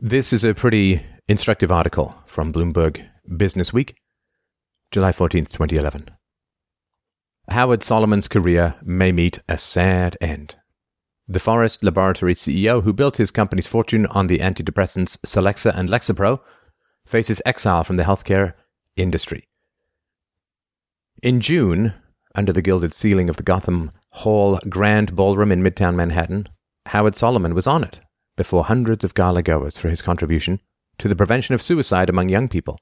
This is a pretty instructive article from Bloomberg Business Week, July 14th, 2011. Howard Solomon's career may meet a sad end. The Forest Laboratory CEO, who built his company's fortune on the antidepressants Celexa and Lexapro, faces exile from the healthcare industry. In June, under the gilded ceiling of the Gotham Hall Grand Ballroom in Midtown Manhattan, Howard Solomon was honored before hundreds of gala goers for his contribution to the prevention of suicide among young people.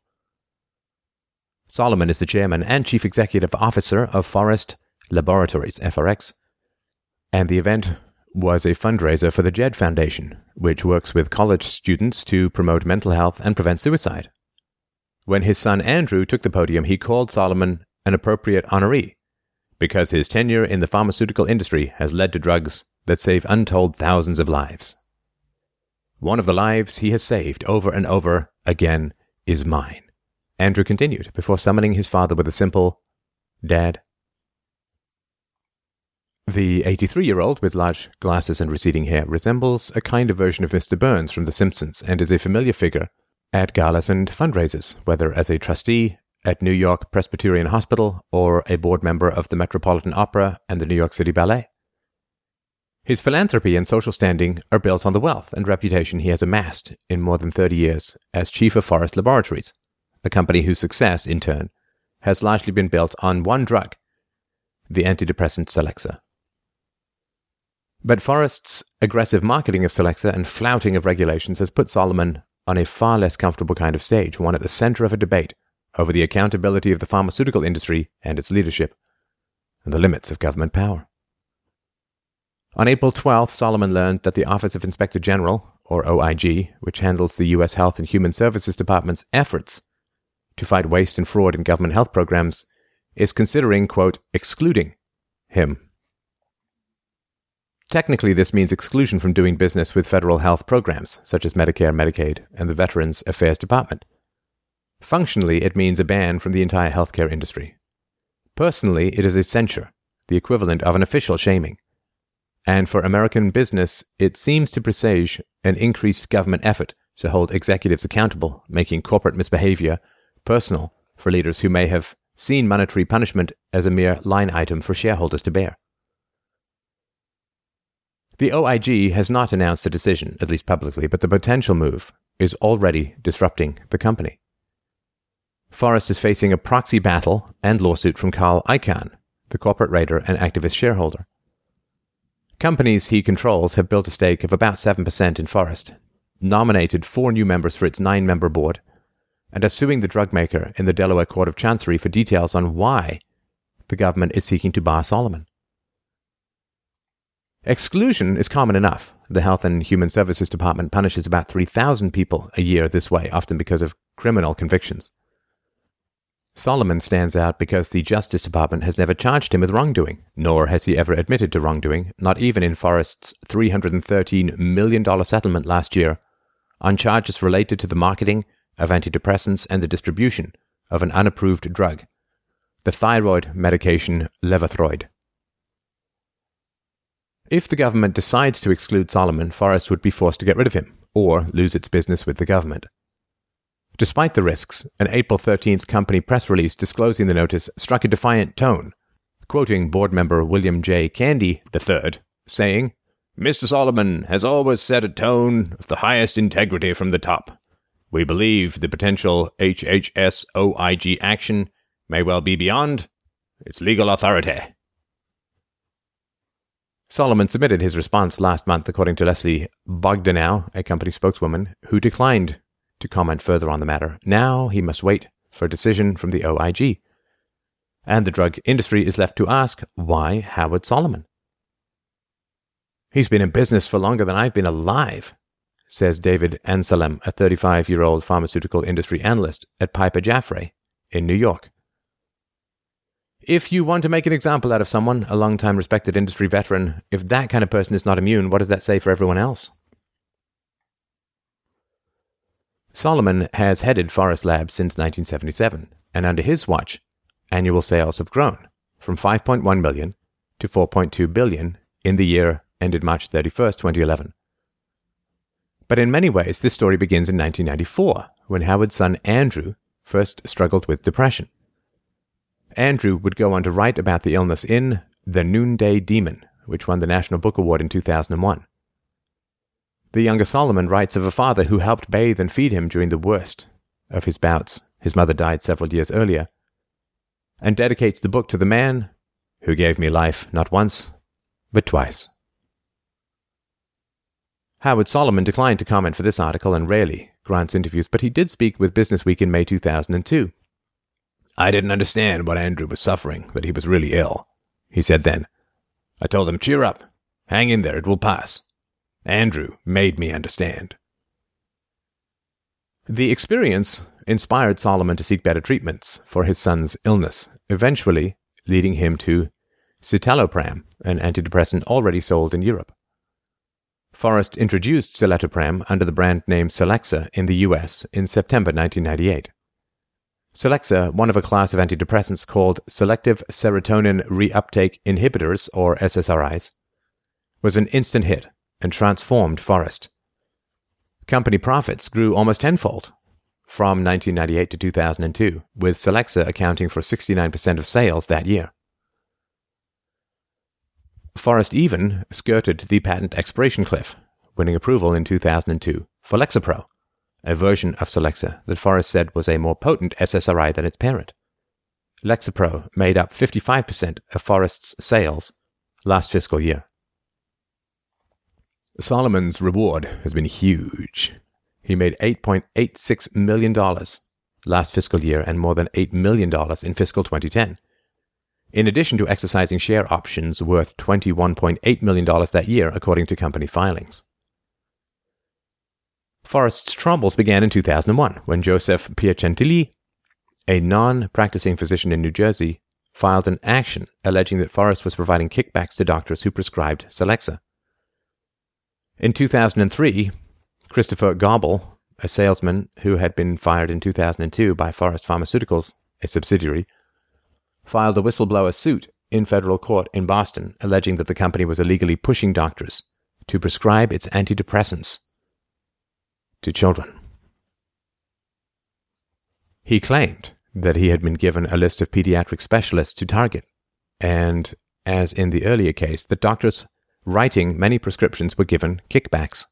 Solomon is the chairman and chief executive officer of Forest Laboratories, FRX, and the event was a fundraiser for the JED Foundation, which works with college students to promote mental health and prevent suicide. When his son Andrew took the podium, he called Solomon an appropriate honoree because his tenure in the pharmaceutical industry has led to drugs that save untold thousands of lives. One of the lives he has saved over and over again is mine. Andrew continued before summoning his father with a simple, Dad. The 83 year old with large glasses and receding hair resembles a kinder version of Mr. Burns from The Simpsons and is a familiar figure at galas and fundraisers, whether as a trustee at New York Presbyterian Hospital or a board member of the Metropolitan Opera and the New York City Ballet. His philanthropy and social standing are built on the wealth and reputation he has amassed in more than 30 years as chief of Forest Laboratories, a company whose success, in turn, has largely been built on one drug, the antidepressant Celexa. But Forest's aggressive marketing of Celexa and flouting of regulations has put Solomon on a far less comfortable kind of stage, one at the center of a debate over the accountability of the pharmaceutical industry and its leadership, and the limits of government power. On April 12th, Solomon learned that the Office of Inspector General, or OIG, which handles the U.S. Health and Human Services Department's efforts to fight waste and fraud in government health programs, is considering, quote, excluding him. Technically, this means exclusion from doing business with federal health programs, such as Medicare, Medicaid, and the Veterans Affairs Department. Functionally, it means a ban from the entire healthcare industry. Personally, it is a censure, the equivalent of an official shaming. And for American business, it seems to presage an increased government effort to hold executives accountable, making corporate misbehavior personal for leaders who may have seen monetary punishment as a mere line item for shareholders to bear. The OIG has not announced a decision, at least publicly, but the potential move is already disrupting the company. Forest is facing a proxy battle and lawsuit from Carl Icahn, the corporate raider and activist shareholder. Companies he controls have built a stake of about 7% in Forest, nominated four new members for its nine member board, and are suing the drug maker in the Delaware Court of Chancery for details on why the government is seeking to bar Solomon. Exclusion is common enough. The Health and Human Services Department punishes about 3,000 people a year this way, often because of criminal convictions. Solomon stands out because the Justice Department has never charged him with wrongdoing, nor has he ever admitted to wrongdoing, not even in Forest's $313 million settlement last year, on charges related to the marketing of antidepressants and the distribution of an unapproved drug, the thyroid medication Levothyroid. If the government decides to exclude Solomon, Forest would be forced to get rid of him, or lose its business with the government. Despite the risks, an April 13th company press release disclosing the notice struck a defiant tone, quoting board member William J. Candee III, saying, Mr. Solomon has always set a tone of the highest integrity from the top. We believe the potential HHS OIG action may well be beyond its legal authority. Solomon submitted his response last month, according to Leslie Bogdanow, a company spokeswoman, who declined to comment further on the matter. Now he must wait for a decision from the OIG. And the drug industry is left to ask why Howard Solomon? He's been in business for longer than I've been alive, says David Amsellem, a 35 year old pharmaceutical industry analyst at Piper Jaffray in New York. If you want to make an example out of someone, a long-time respected industry veteran, if that kind of person is not immune, what does that say for everyone else? Solomon has headed Forest Labs since 1977, and under his watch, annual sales have grown from 5.1 million to 4.2 billion in the year ended March 31st, 2011. But in many ways, this story begins in 1994, when Howard's son Andrew first struggled with depression. Andrew would go on to write about the illness in The Noonday Demon, which won the National Book Award in 2001. The younger Solomon writes of a father who helped bathe and feed him during the worst of his bouts. His mother died several years earlier, and dedicates the book to the man who gave me life not once, but twice. Howard Solomon declined to comment for this article and rarely grants interviews, but he did speak with Business Week in May 2002. I didn't understand what Andrew was suffering, that he was really ill, he said then. I told him, cheer up, hang in there, it will pass. Andrew made me understand. The experience inspired Solomon to seek better treatments for his son's illness, eventually leading him to citalopram, an antidepressant already sold in Europe. Forest introduced citalopram under the brand name Celexa in the US in September 1998. Celexa, one of a class of antidepressants called selective serotonin reuptake inhibitors, or SSRIs, was an instant hit and transformed Forest. Company profits grew almost tenfold from 1998 to 2002, with Celexa accounting for 69% of sales that year. Forest even skirted the patent expiration cliff, winning approval in 2002 for Lexapro, a version of Celexa that Forest said was a more potent SSRI than its parent. Lexapro made up 55% of Forest's sales last fiscal year. Solomon's reward has been huge. He made $8.86 million last fiscal year and more than $8 million in fiscal 2010 in addition to exercising share options worth $21.8 million that year, according to company filings. Forest's troubles began in 2001 when Joseph Piacentini, a non practicing physician in New Jersey, filed an action alleging that Forest was providing kickbacks to doctors who prescribed Celexa. In 2003, Christopher Gobble, a salesman who had been fired in 2002 by Forest Pharmaceuticals, a subsidiary, filed a whistleblower suit in federal court in Boston alleging that the company was illegally pushing doctors to prescribe its antidepressants to children. He claimed that he had been given a list of pediatric specialists to target, and, as in the earlier case, the doctors writing many prescriptions were given kickbacks.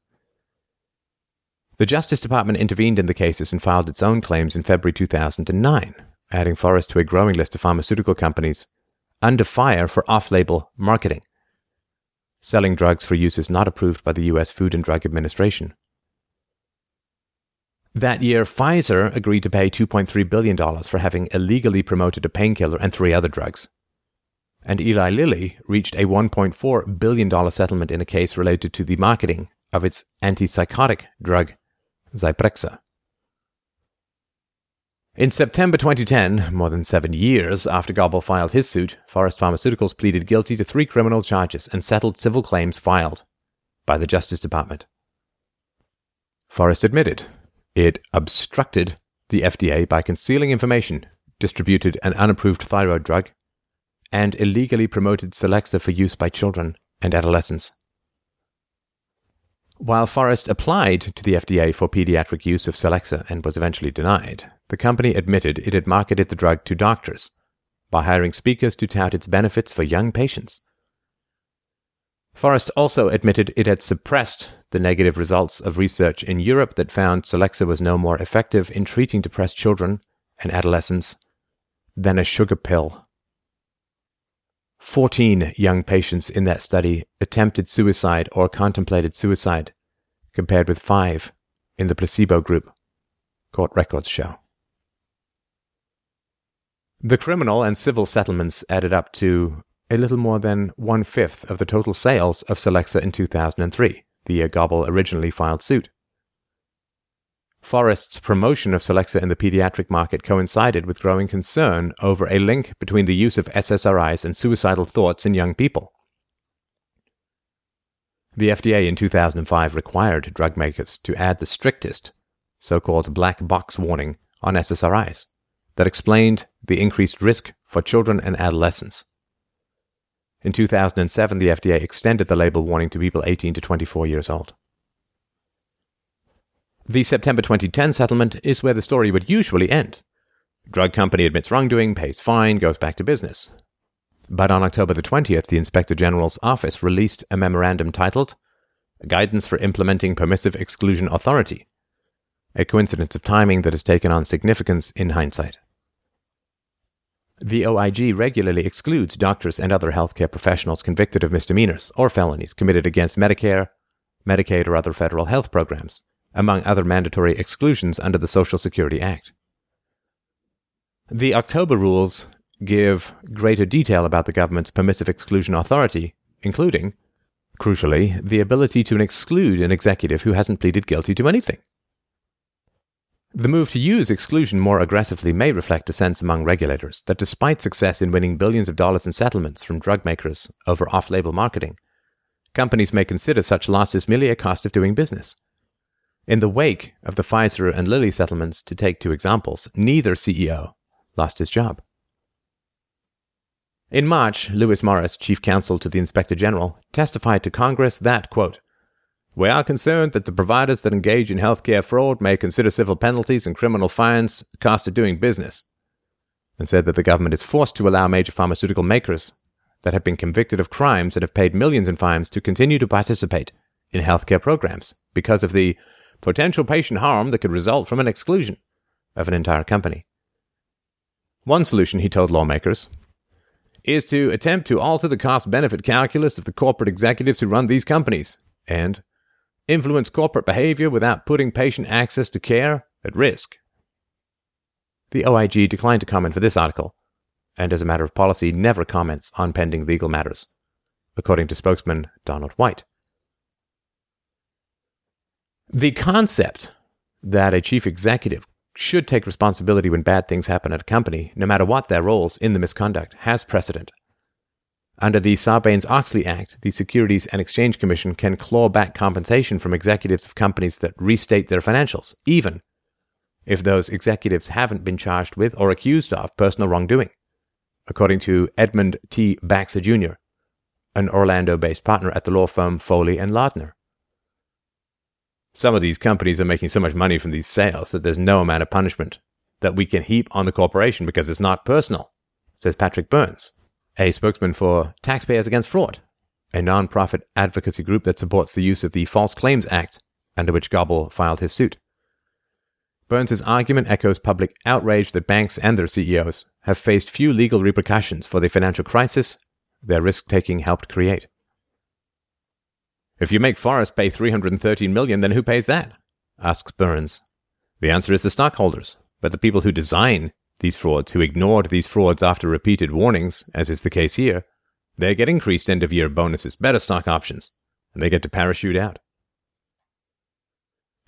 The Justice Department intervened in the cases and filed its own claims in February 2009, adding Forest to a growing list of pharmaceutical companies under fire for off label marketing, selling drugs for uses not approved by the U.S. Food and Drug Administration. That year, Pfizer agreed to pay $2.3 billion for having illegally promoted a painkiller and three other drugs. And Eli Lilly reached a $1.4 billion settlement in a case related to the marketing of its antipsychotic drug, Zyprexa. In September 2010, more than seven years after Gobble filed his suit, Forest Pharmaceuticals pleaded guilty to three criminal charges and settled civil claims filed by the Justice Department. Forest admitted it obstructed the FDA by concealing information, distributed an unapproved thyroid drug, and illegally promoted Celexa for use by children and adolescents. While Forest applied to the FDA for pediatric use of Celexa and was eventually denied, the company admitted it had marketed the drug to doctors by hiring speakers to tout its benefits for young patients. Forest also admitted it had suppressed the negative results of research in Europe that found Celexa was no more effective in treating depressed children and adolescents than a sugar pill. 14 young patients in that study attempted suicide or contemplated suicide, compared with 5 in the placebo group, court records show. The criminal and civil settlements added up to a little more than one fifth of the total sales of Celexa in 2003, the year Gobble originally filed suit. Forest's promotion of Celexa in the pediatric market coincided with growing concern over a link between the use of SSRIs and suicidal thoughts in young people. The FDA in 2005 required drug makers to add the strictest, so called black box warning on SSRIs that explained the increased risk for children and adolescents. In 2007, the FDA extended the label warning to people 18 to 24 years old. The September 2010 settlement is where the story would usually end. Drug company admits wrongdoing, pays fine, goes back to business. But on October the 20th, the Inspector General's office released a memorandum titled Guidance for Implementing Permissive Exclusion Authority, a coincidence of timing that has taken on significance in hindsight. The OIG regularly excludes doctors and other healthcare professionals convicted of misdemeanors or felonies committed against Medicare, Medicaid, or other federal health programs, among other mandatory exclusions under the Social Security Act. The October rules give greater detail about the government's permissive exclusion authority, including, crucially, the ability to exclude an executive who hasn't pleaded guilty to anything. The move to use exclusion more aggressively may reflect a sense among regulators that despite success in winning billions of dollars in settlements from drug makers over off label marketing, companies may consider such losses merely a cost of doing business. In the wake of the Pfizer and Lilly settlements, to take two examples, neither CEO lost his job. In March, Lewis Morris, chief counsel to the Inspector General, testified to Congress that, quote, we are concerned that the providers that engage in healthcare fraud may consider civil penalties and criminal fines cost of doing business, and said that the government is forced to allow major pharmaceutical makers that have been convicted of crimes and have paid millions in fines to continue to participate in healthcare programs because of the potential patient harm that could result from an exclusion of an entire company. One solution, he told lawmakers, is to attempt to alter the cost benefit calculus of the corporate executives who run these companies, and influence corporate behavior without putting patient access to care at risk. The OIG declined to comment for this article, and as a matter of policy, never comments on pending legal matters, according to spokesman Donald White. The concept that a chief executive should take responsibility when bad things happen at a company, no matter what their roles in the misconduct, has precedent. Under the Sarbanes Oxley Act, the Securities and Exchange Commission can claw back compensation from executives of companies that restate their financials, even if those executives haven't been charged with or accused of personal wrongdoing, according to Edmund T. Baxter Jr., an Orlando based partner at the law firm Foley and Lardner. Some of these companies are making so much money from these sales that there's no amount of punishment that we can heap on the corporation because it's not personal, says Patrick Burns, a spokesman for Taxpayers Against Fraud, a non-profit advocacy group that supports the use of the False Claims Act, under which Gobble filed his suit. Burns's argument echoes public outrage that banks and their CEOs have faced few legal repercussions for the financial crisis their risk-taking helped create. If you make Forest pay 313 million, then who pays that? asks Burns. The answer is the stockholders, but the people who design these frauds, who ignored these frauds after repeated warnings, as is the case here, they get increased end of year bonuses, better stock options, and they get to parachute out.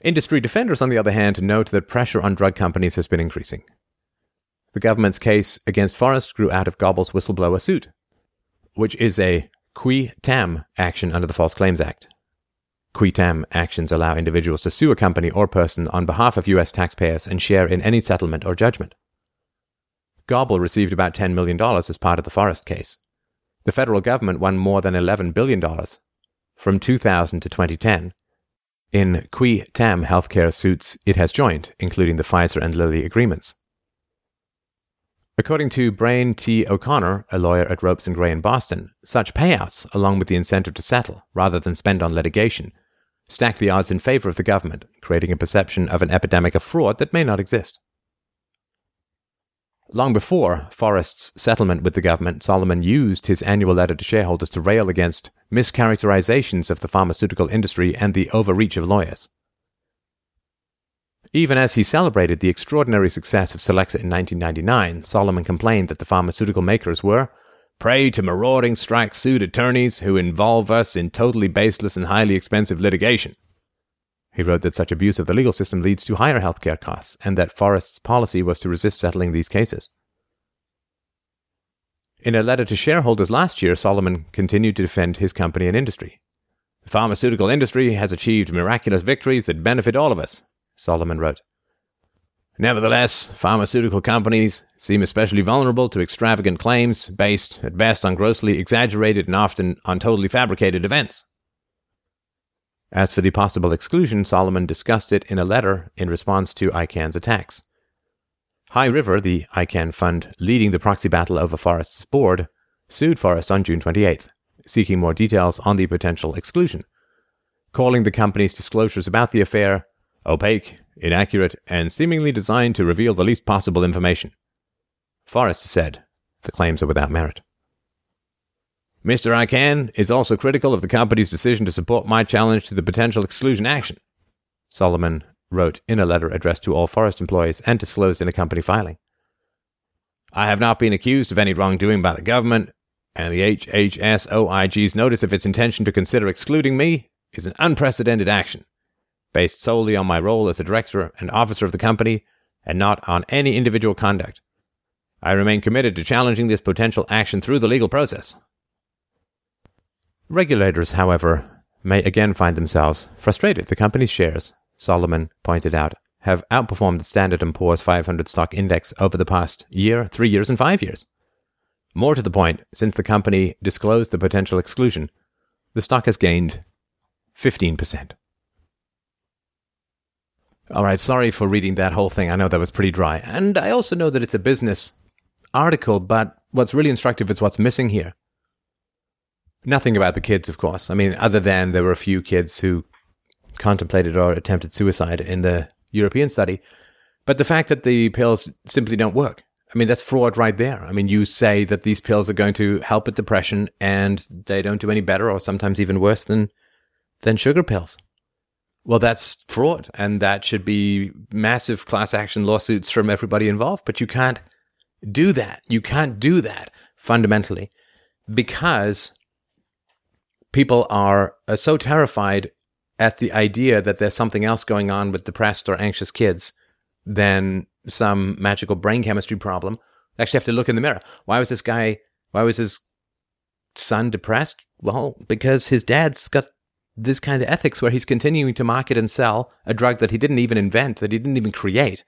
Industry defenders, on the other hand, note that pressure on drug companies has been increasing. The government's case against Forest grew out of Gobble's whistleblower suit, which is a qui tam action under the False Claims Act. Qui tam actions allow individuals to sue a company or person on behalf of U.S. taxpayers and share in any settlement or judgment. Gobble received about $10 million as part of the Forest case. The federal government won more than $11 billion from 2000 to 2010 in qui tam healthcare suits it has joined, including the Pfizer and Lilly agreements. According to Brien T. O'Connor, a lawyer at Ropes and Gray in Boston, such payouts, along with the incentive to settle rather than spend on litigation, stack the odds in favor of the government, creating a perception of an epidemic of fraud that may not exist. Long before Forest's settlement with the government, Solomon used his annual letter to shareholders to rail against mischaracterizations of the pharmaceutical industry and the overreach of lawyers. Even as he celebrated the extraordinary success of Celexa in 1999, Solomon complained that the pharmaceutical makers were prey to marauding strike suit attorneys who involve us in totally baseless and highly expensive litigation. He wrote that such abuse of the legal system leads to higher healthcare costs, and that Forest's policy was to resist settling these cases. In a letter to shareholders last year, Solomon continued to defend his company and industry. The pharmaceutical industry has achieved miraculous victories that benefit all of us, Solomon wrote. Nevertheless, pharmaceutical companies seem especially vulnerable to extravagant claims based, at best, on grossly exaggerated and often on totally fabricated events. As for the possible exclusion, Solomon discussed it in a letter in response to Icahn's attacks. High River, the Icahn fund leading the proxy battle over Forest's board, sued Forest on June 28th, seeking more details on the potential exclusion, calling the company's disclosures about the affair opaque, inaccurate, and seemingly designed to reveal the least possible information. Forest said the claims are without merit. Mr. Icahn is also critical of the company's decision to support my challenge to the potential exclusion action. Solomon wrote in a letter addressed to all Forest employees and disclosed in a company filing. I have not been accused of any wrongdoing by the government, and the HHSOIG's notice of its intention to consider excluding me is an unprecedented action, based solely on my role as a director and officer of the company and not on any individual conduct. I remain committed to challenging this potential action through the legal process. Regulators, however, may again find themselves frustrated. The company's shares Solomon pointed out, have outperformed the Standard & Poor's 500 stock index over the past year, three years, and five years. More to the point, since the company disclosed the potential exclusion, the stock has gained 15%. All right, sorry for reading that whole thing. I know that was pretty dry. And I also know that it's a business article, but what's really instructive is what's missing here. Nothing about the kids, of course. I mean, other than there were a few kids who contemplated or attempted suicide in the European study. But the fact that the pills simply don't work. I mean, that's fraud right there. I mean, you say that these pills are going to help with depression and they don't do any better or sometimes even worse than, than sugar pills. Well, that's fraud. And that should be massive class action lawsuits from everybody involved. But you can't do that. You can't do that fundamentally because people are so terrified at the idea that there's something else going on with depressed or anxious kids than some magical brain chemistry problem. They actually have to look in the mirror. Why was this guy, why was his son depressed? Well, because his dad's got this kind of ethics where he's continuing to market and sell a drug that he didn't even invent, that he didn't even create,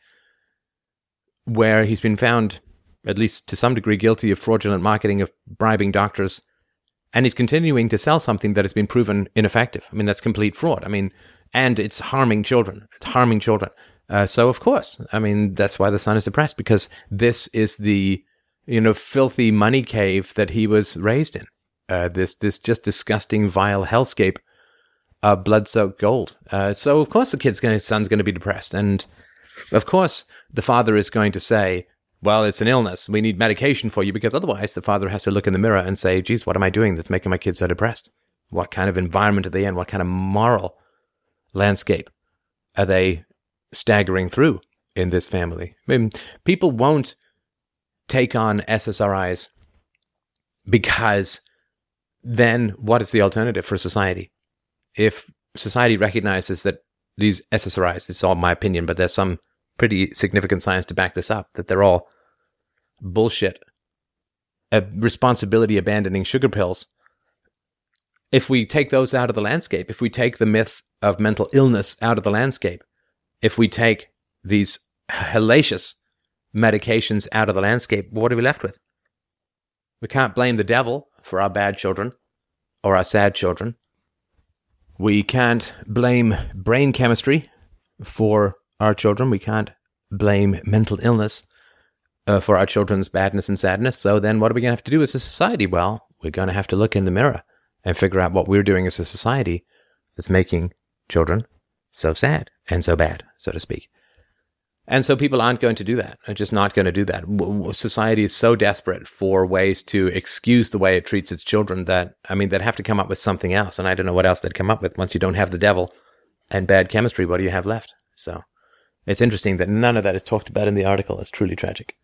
where he's been found, at least to some degree, guilty of fraudulent marketing, of bribing doctors and he's continuing to sell something that has been proven ineffective. I mean, that's complete fraud. I mean, and it's harming children. It's harming children. Uh, so of course, I mean, that's why the son is depressed because this is the you know filthy money cave that he was raised in. Uh, this this just disgusting, vile hellscape of blood-soaked gold. Uh, so of course, the kid's his son's going to be depressed, and of course, the father is going to say, well, it's an illness. We need medication for you because otherwise the father has to look in the mirror and say, geez, what am I doing that's making my kids so depressed? What kind of environment are they in? What kind of moral landscape are they staggering through in this family? I mean, people won't take on SSRIs because then what is the alternative for society? If society recognizes that these SSRIs, it's all my opinion, but there's some pretty significant science to back this up that they're all bullshit, a responsibility abandoning sugar pills. If we take those out of the landscape, if we take the myth of mental illness out of the landscape, if we take these hellacious medications out of the landscape, what are we left with? We can't blame the devil for our bad children or our sad children. We can't blame brain chemistry for our children. We can't blame mental illness uh, for our children's badness and sadness. So then what are we going to have to do as a society? Well, we're going to have to look in the mirror and figure out what we're doing as a society that's making children so sad and so bad, so to speak. And so people aren't going to do that. They're just not going to do that. Society is so desperate for ways to excuse the way it treats its children that, I mean, they'd have to come up with something else. And I don't know what else they'd come up with. Once you don't have the devil and bad chemistry, what do you have left? So it's interesting that none of that is talked about in the article. It's truly tragic.